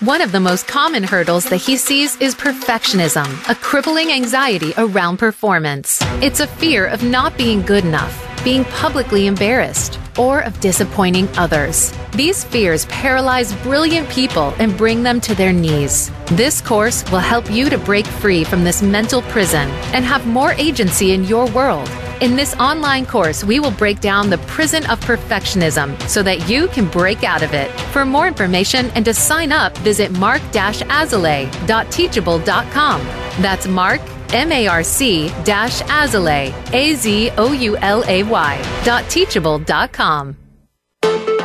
One of the most common hurdles that he sees is perfectionism, a crippling anxiety around performance. It's a fear of not being good enough, being publicly embarrassed, or of disappointing others. These fears paralyze brilliant people and bring them to their knees. This course will help you to break free from this mental prison and have more agency in your world. In this online course, we will break down the prison of perfectionism so that you can break out of it. For more information and to sign up, visit marc-azoulay.teachable.com. That's Marc, M-A-R-C dash Azoulay, A-Z-O-U-L-A-Y dot teachable.com.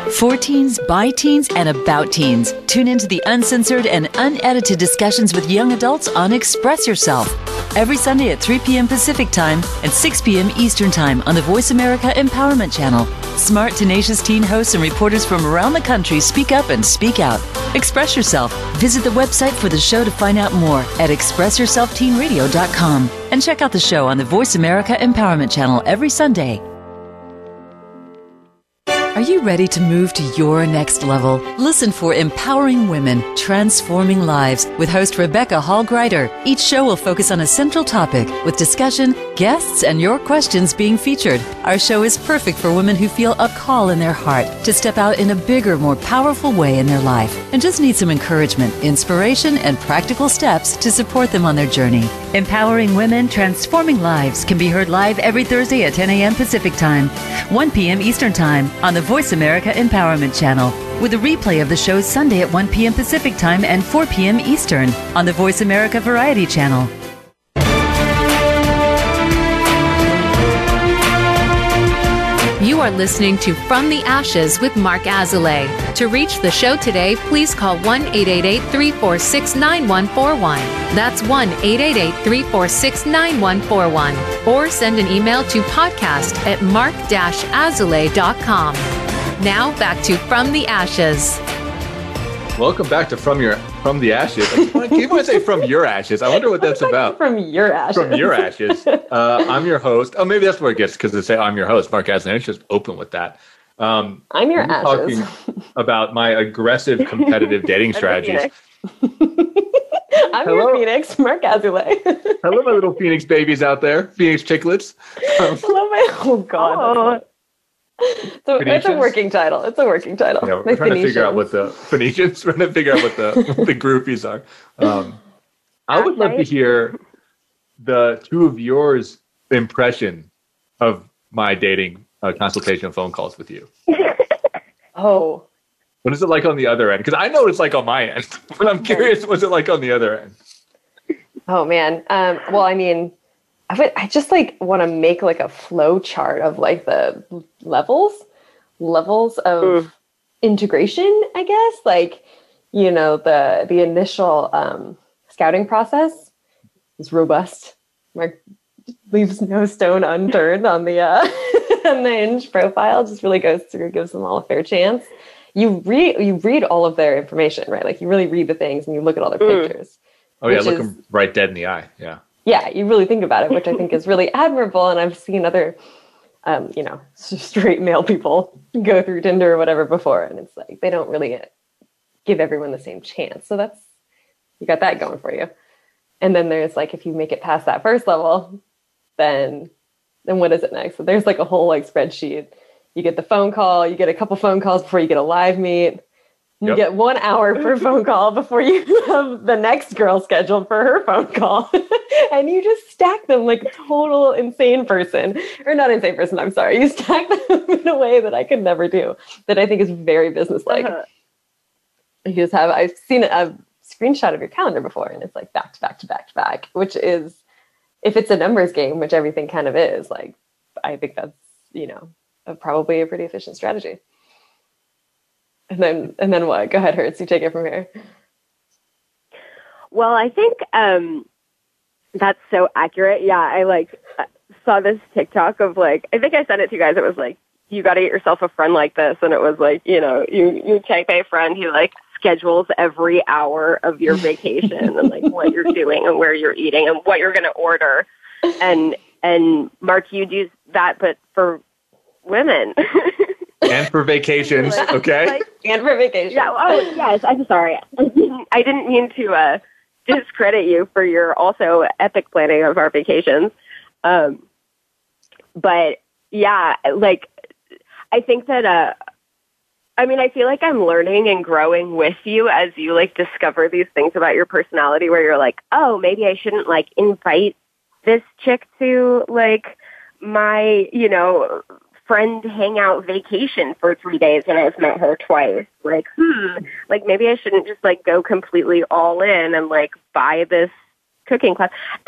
For teens, by teens, and about teens. Tune into the uncensored and unedited discussions with young adults on Express Yourself. Every Sunday at 3 p.m. Pacific Time and 6 p.m. Eastern Time on the Voice America Empowerment Channel. Smart, tenacious teen hosts and reporters from around the country speak up and speak out. Express Yourself. Visit the website for the show to find out more at expressyourselfteenradio.com and check out the show on the Voice America Empowerment Channel every Sunday. Are you ready to move to your next level? Listen for Empowering Women, Transforming Lives with host Rebecca Hall Gruyter. Each show will focus on a central topic with discussion, guests, and your questions being featured. Our show is perfect for women who feel a call in their heart to step out in a bigger, more powerful way in their life and just need some encouragement, inspiration, and practical steps to support them on their journey. Empowering Women, Transforming Lives can be heard live every Thursday at 10 a.m. Pacific Time, 1 p.m. Eastern Time on the Voice America Empowerment Channel, with a replay of the show Sunday at 1 p.m. Pacific Time and 4 p.m. Eastern on the Voice America Variety Channel. You are listening to From the Ashes with Marc Azoulay. To reach the show today, please call 1 888 346 9141. That's 1 888 346 9141. Or send an email to podcast at marc azoulay.com. Now back to From the Ashes. Welcome back to From Your From the Ashes. I keep wanting to say From Your Ashes. I wonder what that's about. From your ashes. From Your Ashes. Uh, I'm your host. Oh, maybe that's where it gets because they say I'm your host. Marc Azoulay. It's just open with that. Um, I'm your we're ashes. talking about my aggressive competitive dating strategies. I'm Hello. your Phoenix, Marc Azoulay. Hello, my little Phoenix babies out there, Phoenix chicklets. Um, Hello, my oh god. So it's a working title. It's a working title. My we're trying to figure out what the Phoenicians, trying to figure out what the what the groupies are. Um, I would love to hear the two of yours impression of my dating uh, consultation phone calls with you. Oh, What is it like on the other end? Because I know it's like on my end, but I'm curious what's it like on the other end. oh man. Um, well, I mean, I would. I just like want to make like a flow chart of like the levels, levels of integration. I guess like you know the the initial um, scouting process is robust. Marc leaves no stone unturned on the uh, on the Hinge profile. Just really goes through, gives them all a fair chance. You read you read all of their information, right? Like you really read the things and you look at all their Mm. pictures. Oh yeah, look is- them right dead in the eye. Yeah. Yeah, you really think about it, which I think is really admirable. And I've seen other, um, you know, straight male people go through Tinder or whatever before, and it's like they don't really give everyone the same chance. So that's you got that going for you. And then there's like if you make it past that first level, then then what is it next? So there's like a whole like spreadsheet. You get the phone call, you get a couple phone calls before you get a live meet. You Yep. get one hour per phone call before you have the next girl scheduled for her phone call. and you just stack them like a total insane person. Or not insane person, I'm sorry. You stack them in a way that I could never do, that I think is very businesslike. Uh-huh. You just have, I've seen a screenshot of your calendar before, and it's like back to back to back to back, which is if it's a numbers game, which everything kind of is, like I think that's you know a, probably a pretty efficient strategy. And then and then what? Go ahead, Hertz. You take it from here. Well, I think um, that's so accurate. Yeah, I like saw this TikTok of like I think I sent it to you guys. It was like you got to get yourself a friend like this, and it was like you know you you take a friend who like schedules every hour of your vacation and like what you're doing and where you're eating and what you're going to order, and and Marc, you do that, but for women. and for vacations, okay? like- And for vacations. yeah. Oh, yes. I'm sorry. I didn't, I didn't mean to uh, discredit you for your also epic planning of our vacations. Um, but yeah, like I think that. Uh, I mean, I feel like I'm learning and growing with you as you like discover these things about your personality where you're like, oh, maybe I shouldn't like invite this chick to like my, you know, friend hangout vacation for three days and I've met her twice. Like, hmm, like maybe I shouldn't just like go completely all in and like buy this cooking class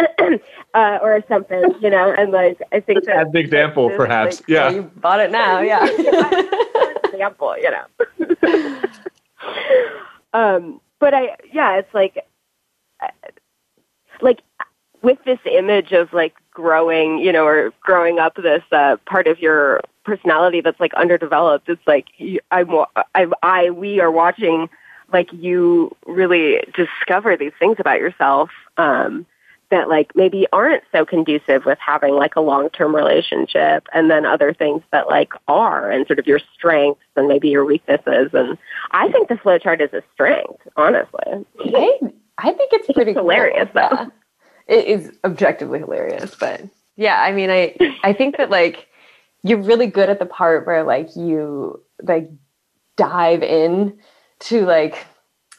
uh, or something, you know, and like I think that As an example, this, perhaps. like, yeah. you bought it now. Yeah. example, you know. um, but I, yeah, it's like, uh, like with this image of like growing, you know, or growing up this uh, part of your personality that's like underdeveloped. It's like I'm, I, I, we are watching like you really discover these things about yourself. Um, that like maybe aren't so conducive with having like a long-term relationship and then other things that like are and sort of your strengths and maybe your weaknesses and I think the flow chart is a strength, honestly. I I think it's pretty hilarious, cool. though. Yeah. It is objectively hilarious, but yeah, I mean, I I think that like you're really good at the part where like you like dive in to like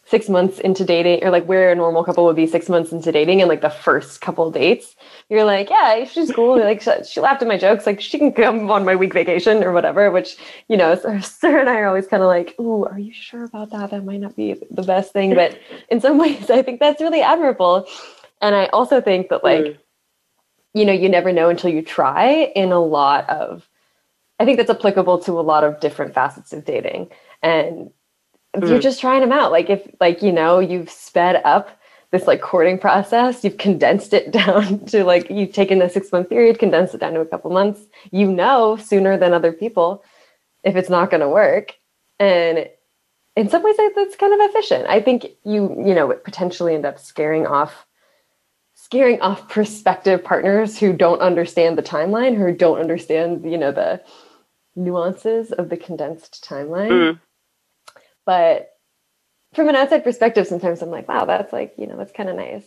six months into dating or like where a normal couple would be six months into dating and like the first couple dates. You're like yeah she's cool like she, she laughed at my jokes like she can come on my week vacation or whatever which you know Sir, and I are always kind of like ooh are you sure about that? That might not be the best thing but in some ways I think that's really admirable. And I also think that like mm. you know you never know until you try in a lot of I think that's applicable to a lot of different facets of dating. And you're Mhm. just trying them out. Like if like you know you've sped up this like courting process you've condensed it down to like you've taken a six month period condensed it down to a couple months. You know sooner than other people if it's not going to work. And in some ways that's kind of efficient. I think you you know potentially end up scaring off scaring off prospective partners who don't understand the timeline who don't understand you know the nuances of the condensed timeline. Mm. but from an outside perspective sometimes i'm like wow that's like you know that's kind of nice.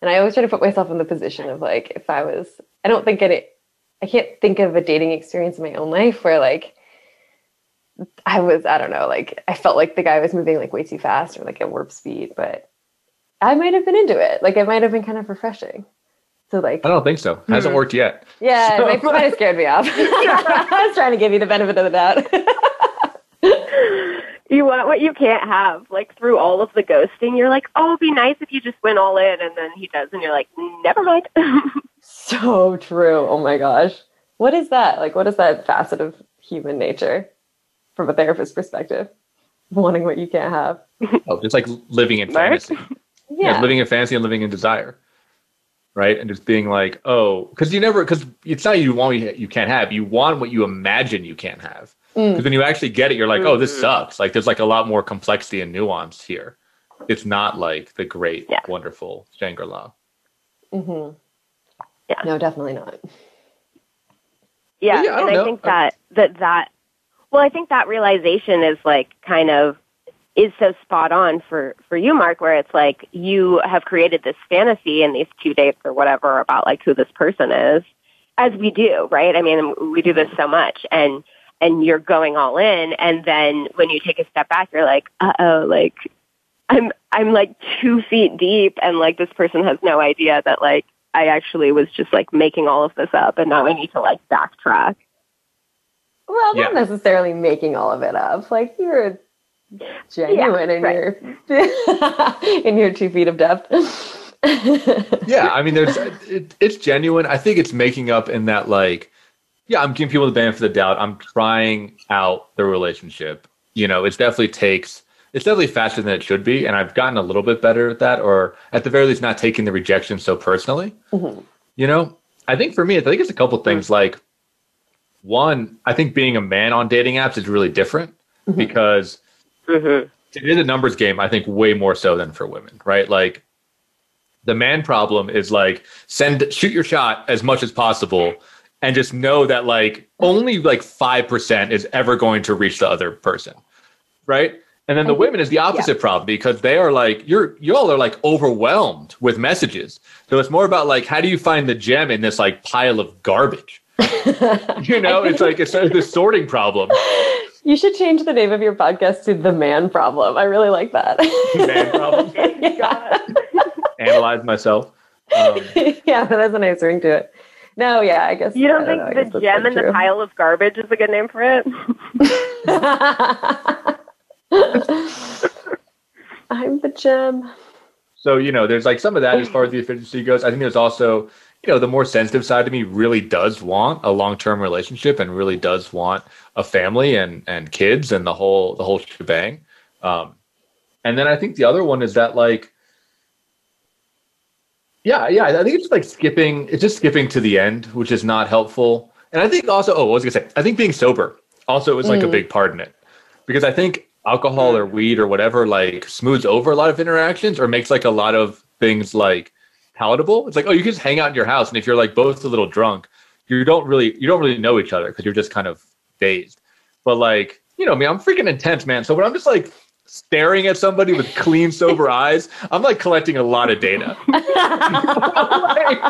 And i always try to put myself in the position of like if i was i don't think any, i can't think of a dating experience in my own life where like i was i don't know like i felt like the guy was moving like way too fast or like at warp speed but i might have been into it. Like it might have been kind of refreshing so like I don't think so. Hasn't Hmm. worked yet. yeah So- it kind of scared me off i was trying to give you the benefit of the doubt You want what you can't have. Like through all of the ghosting, you're like, oh, it'd be nice if you just went all in, and then he does, and you're like, never mind. So true. Oh my gosh. What is that? Like, what is that facet of human nature from a therapist perspective? Wanting what you can't have. Oh, just like living in Marc? fantasy. Yeah. living in fantasy and living in desire. Right. And just being like, oh, because you never, because it's not you want what you can't have. You want what you imagine you can't have. Mm. Because when you actually get it, you're like, oh, this Mhm. sucks. Like there's like a lot more complexity and nuance here. It's not like the great, Yeah. wonderful Shangri La. hmm Yeah. No, definitely not. Yeah, Yeah, I don't and know. I think that that that well, I think that realization is like kind of is so spot on for for you, Marc, where it's like you have created this fantasy in these two dates or whatever about like who this person is, as we do, right? I mean, we do this so much, and and you're going all in, and then when you take a step back, you're like, uh oh, like I'm I'm like two feet deep, and like this person has no idea that like I actually was just like making all of this up, and now I need to like backtrack. Well, not Yeah. necessarily making all of it up. Like you're genuine in right. your in your two feet of depth. yeah, I mean, there's it, it's genuine. I think it's making up in that like, yeah, I'm giving people the benefit of the doubt. I'm trying out the relationship. You know, it definitely takes. It's definitely faster than it should be, and I've gotten a little bit better at that, or at the very least, not taking the rejection so personally. Mhm. You know, I think for me, I think it's a couple things. Like, one, I think being a man on dating apps is really different because Mm-hmm. it is a numbers game i think way more so than for women right? Like the man problem is like send shoot your shot as much as possible and just know that like only like 5% is ever going to reach the other person right? And then the women is the opposite problem because they are like you're y'all are like overwhelmed with messages. So it's more about like how do you find the gem in this like pile of garbage? You know it's like it's a, this sorting problem You should change the name of your podcast to The Man Problem. I really like that. man problem yeah. analyze myself um, yeah, that has a nice ring to it. No, yeah, I guess. You don't I think know, I guess the gem in true. the pile of garbage is a good name for it? I'm the gem. So, you know, there's like some of that as far as the efficiency goes. I think there's also, you know, the more sensitive side of me really does want a long-term relationship and really does want a family and and kids and the whole the whole shebang. Um, and then I think the other one is that like, yeah, yeah, I think it's just like skipping. It's just skipping to the end, which is not helpful. And I think also, oh, what was I gonna say? I think being sober also is like a Mm. big part in it because I think alcohol or weed or whatever like smooths over a lot of interactions or makes like a lot of things like palatable. It's like, oh, you can just hang out in your house, and if you're like both a little drunk, you don't really you don't really know each other because you're just kind of dazed. But like, you know, me, I'm freaking intense, man. So when I'm just like staring at somebody with clean, sober eyes, I'm like collecting a lot of data. Like,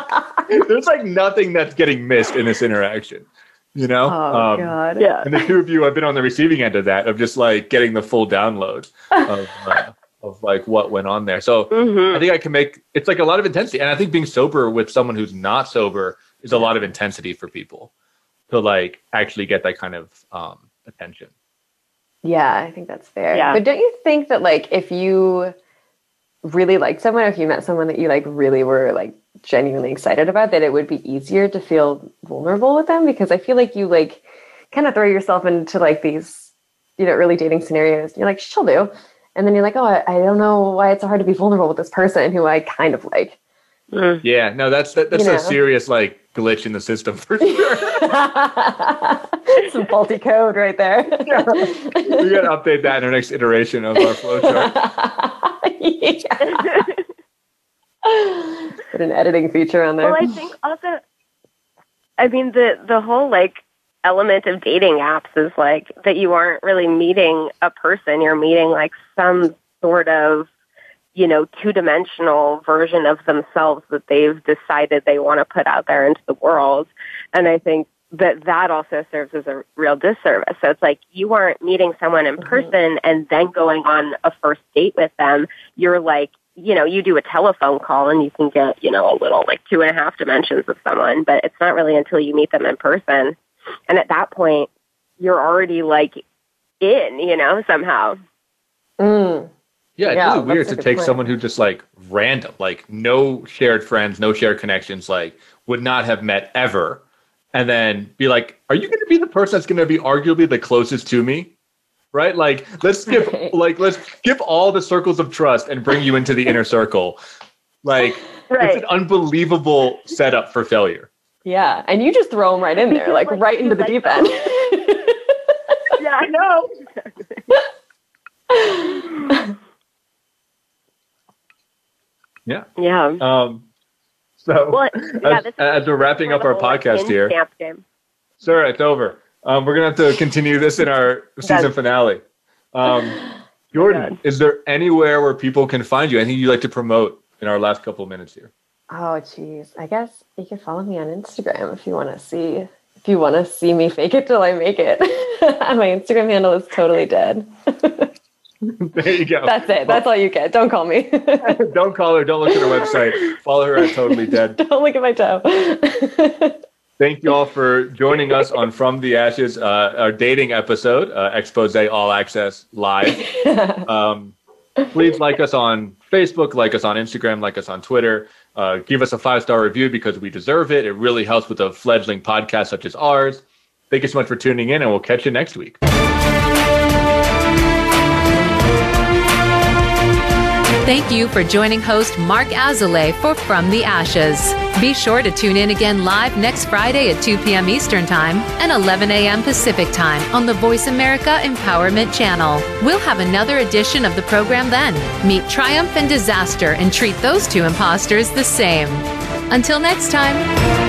there's like nothing that's getting missed in this interaction. You know? Oh, Um, God. Yeah. and the two of you have been on the receiving end of that, of just like getting the full download of, uh, of like what went on there. So Mm-hmm. I think I can make it's like a lot of intensity, and I think being sober with someone who's not sober is a lot of intensity for people to like actually get that kind of um, attention. Yeah, I think that's fair. Yeah. But don't you think that like if you really like someone, or if you met someone that you like really were like genuinely excited about, that it would be easier to feel vulnerable with them? Because I feel like you like kind of throw yourself into like these, you know, early dating scenarios. You're like, she'll do. And then you're like, oh, I, I don't know why it's so hard to be vulnerable with this person who I kind of like. Mm. Yeah, no, that's that, that's You a know. serious like glitch in the system for sure. Some faulty code right there. we got to update that in our next iteration of our flowchart. yeah. Put an editing feature on there. Well, I think also, I mean, the the whole like element of dating apps is like that you aren't really meeting a person; you're meeting like some sort of you know two dimensional version of themselves that they've decided they want to put out there into the world, and I think that that also serves as a real disservice. So it's like you aren't meeting someone in mm-hmm. person and then going on a first date with them. You're like, you know, you do a telephone call and you can get, you know, a little like two and a half dimensions of someone, but it's not really until you meet them in person. And at that point, you're already like in, you know, somehow. Mm. Yeah, it's Yeah, really weird to take point. someone who just like random, like no shared friends, no shared connections, like would not have met ever, and then be like, "Are you going to be the person that's going to be arguably the closest to me?" Right? Like, let's skip, like, let's skip all the circles of trust and bring you into the inner circle. Like, it's an unbelievable setup for failure. Yeah, and you just throw them right in there, like like, right into the like deep end. Yeah, I know. Yeah. Yeah. Um. So, Well, yeah, as, as we're wrapping up our podcast here, stamp game. Sir, it's over. Um, we're gonna have to continue this in our season finale. Um, Jordan, God. is there anywhere where people can find you? Anything you'd like to promote in our last couple of minutes here? Oh, jeez. I guess you can follow me on Instagram if you want to see if you want to see me fake it till I make it. My Instagram handle is totally dead. there you go. That's it. That's all you get. Don't call me. Don't call her. Don't look at her website. Follow her at Totally Dead. Don't look at my toe. Thank you all for joining us on From the Ashes, uh, our dating episode, uh, Expose All Access Live. Um, please like us on Facebook, like us on Instagram, like us on Twitter. Uh, give us a five star review because we deserve it. It really helps with a fledgling podcast such as ours. Thank you so much for tuning in, and we'll catch you next week. Thank you for joining host Marc Azoulay for From the Ashes. Be sure to tune in again live next Friday at 2 p.m. Eastern Time and 11 a.m. Pacific Time on the Voice America Empowerment Channel. We'll have another edition of the program then. Meet triumph and disaster and treat those two imposters the same. Until next time.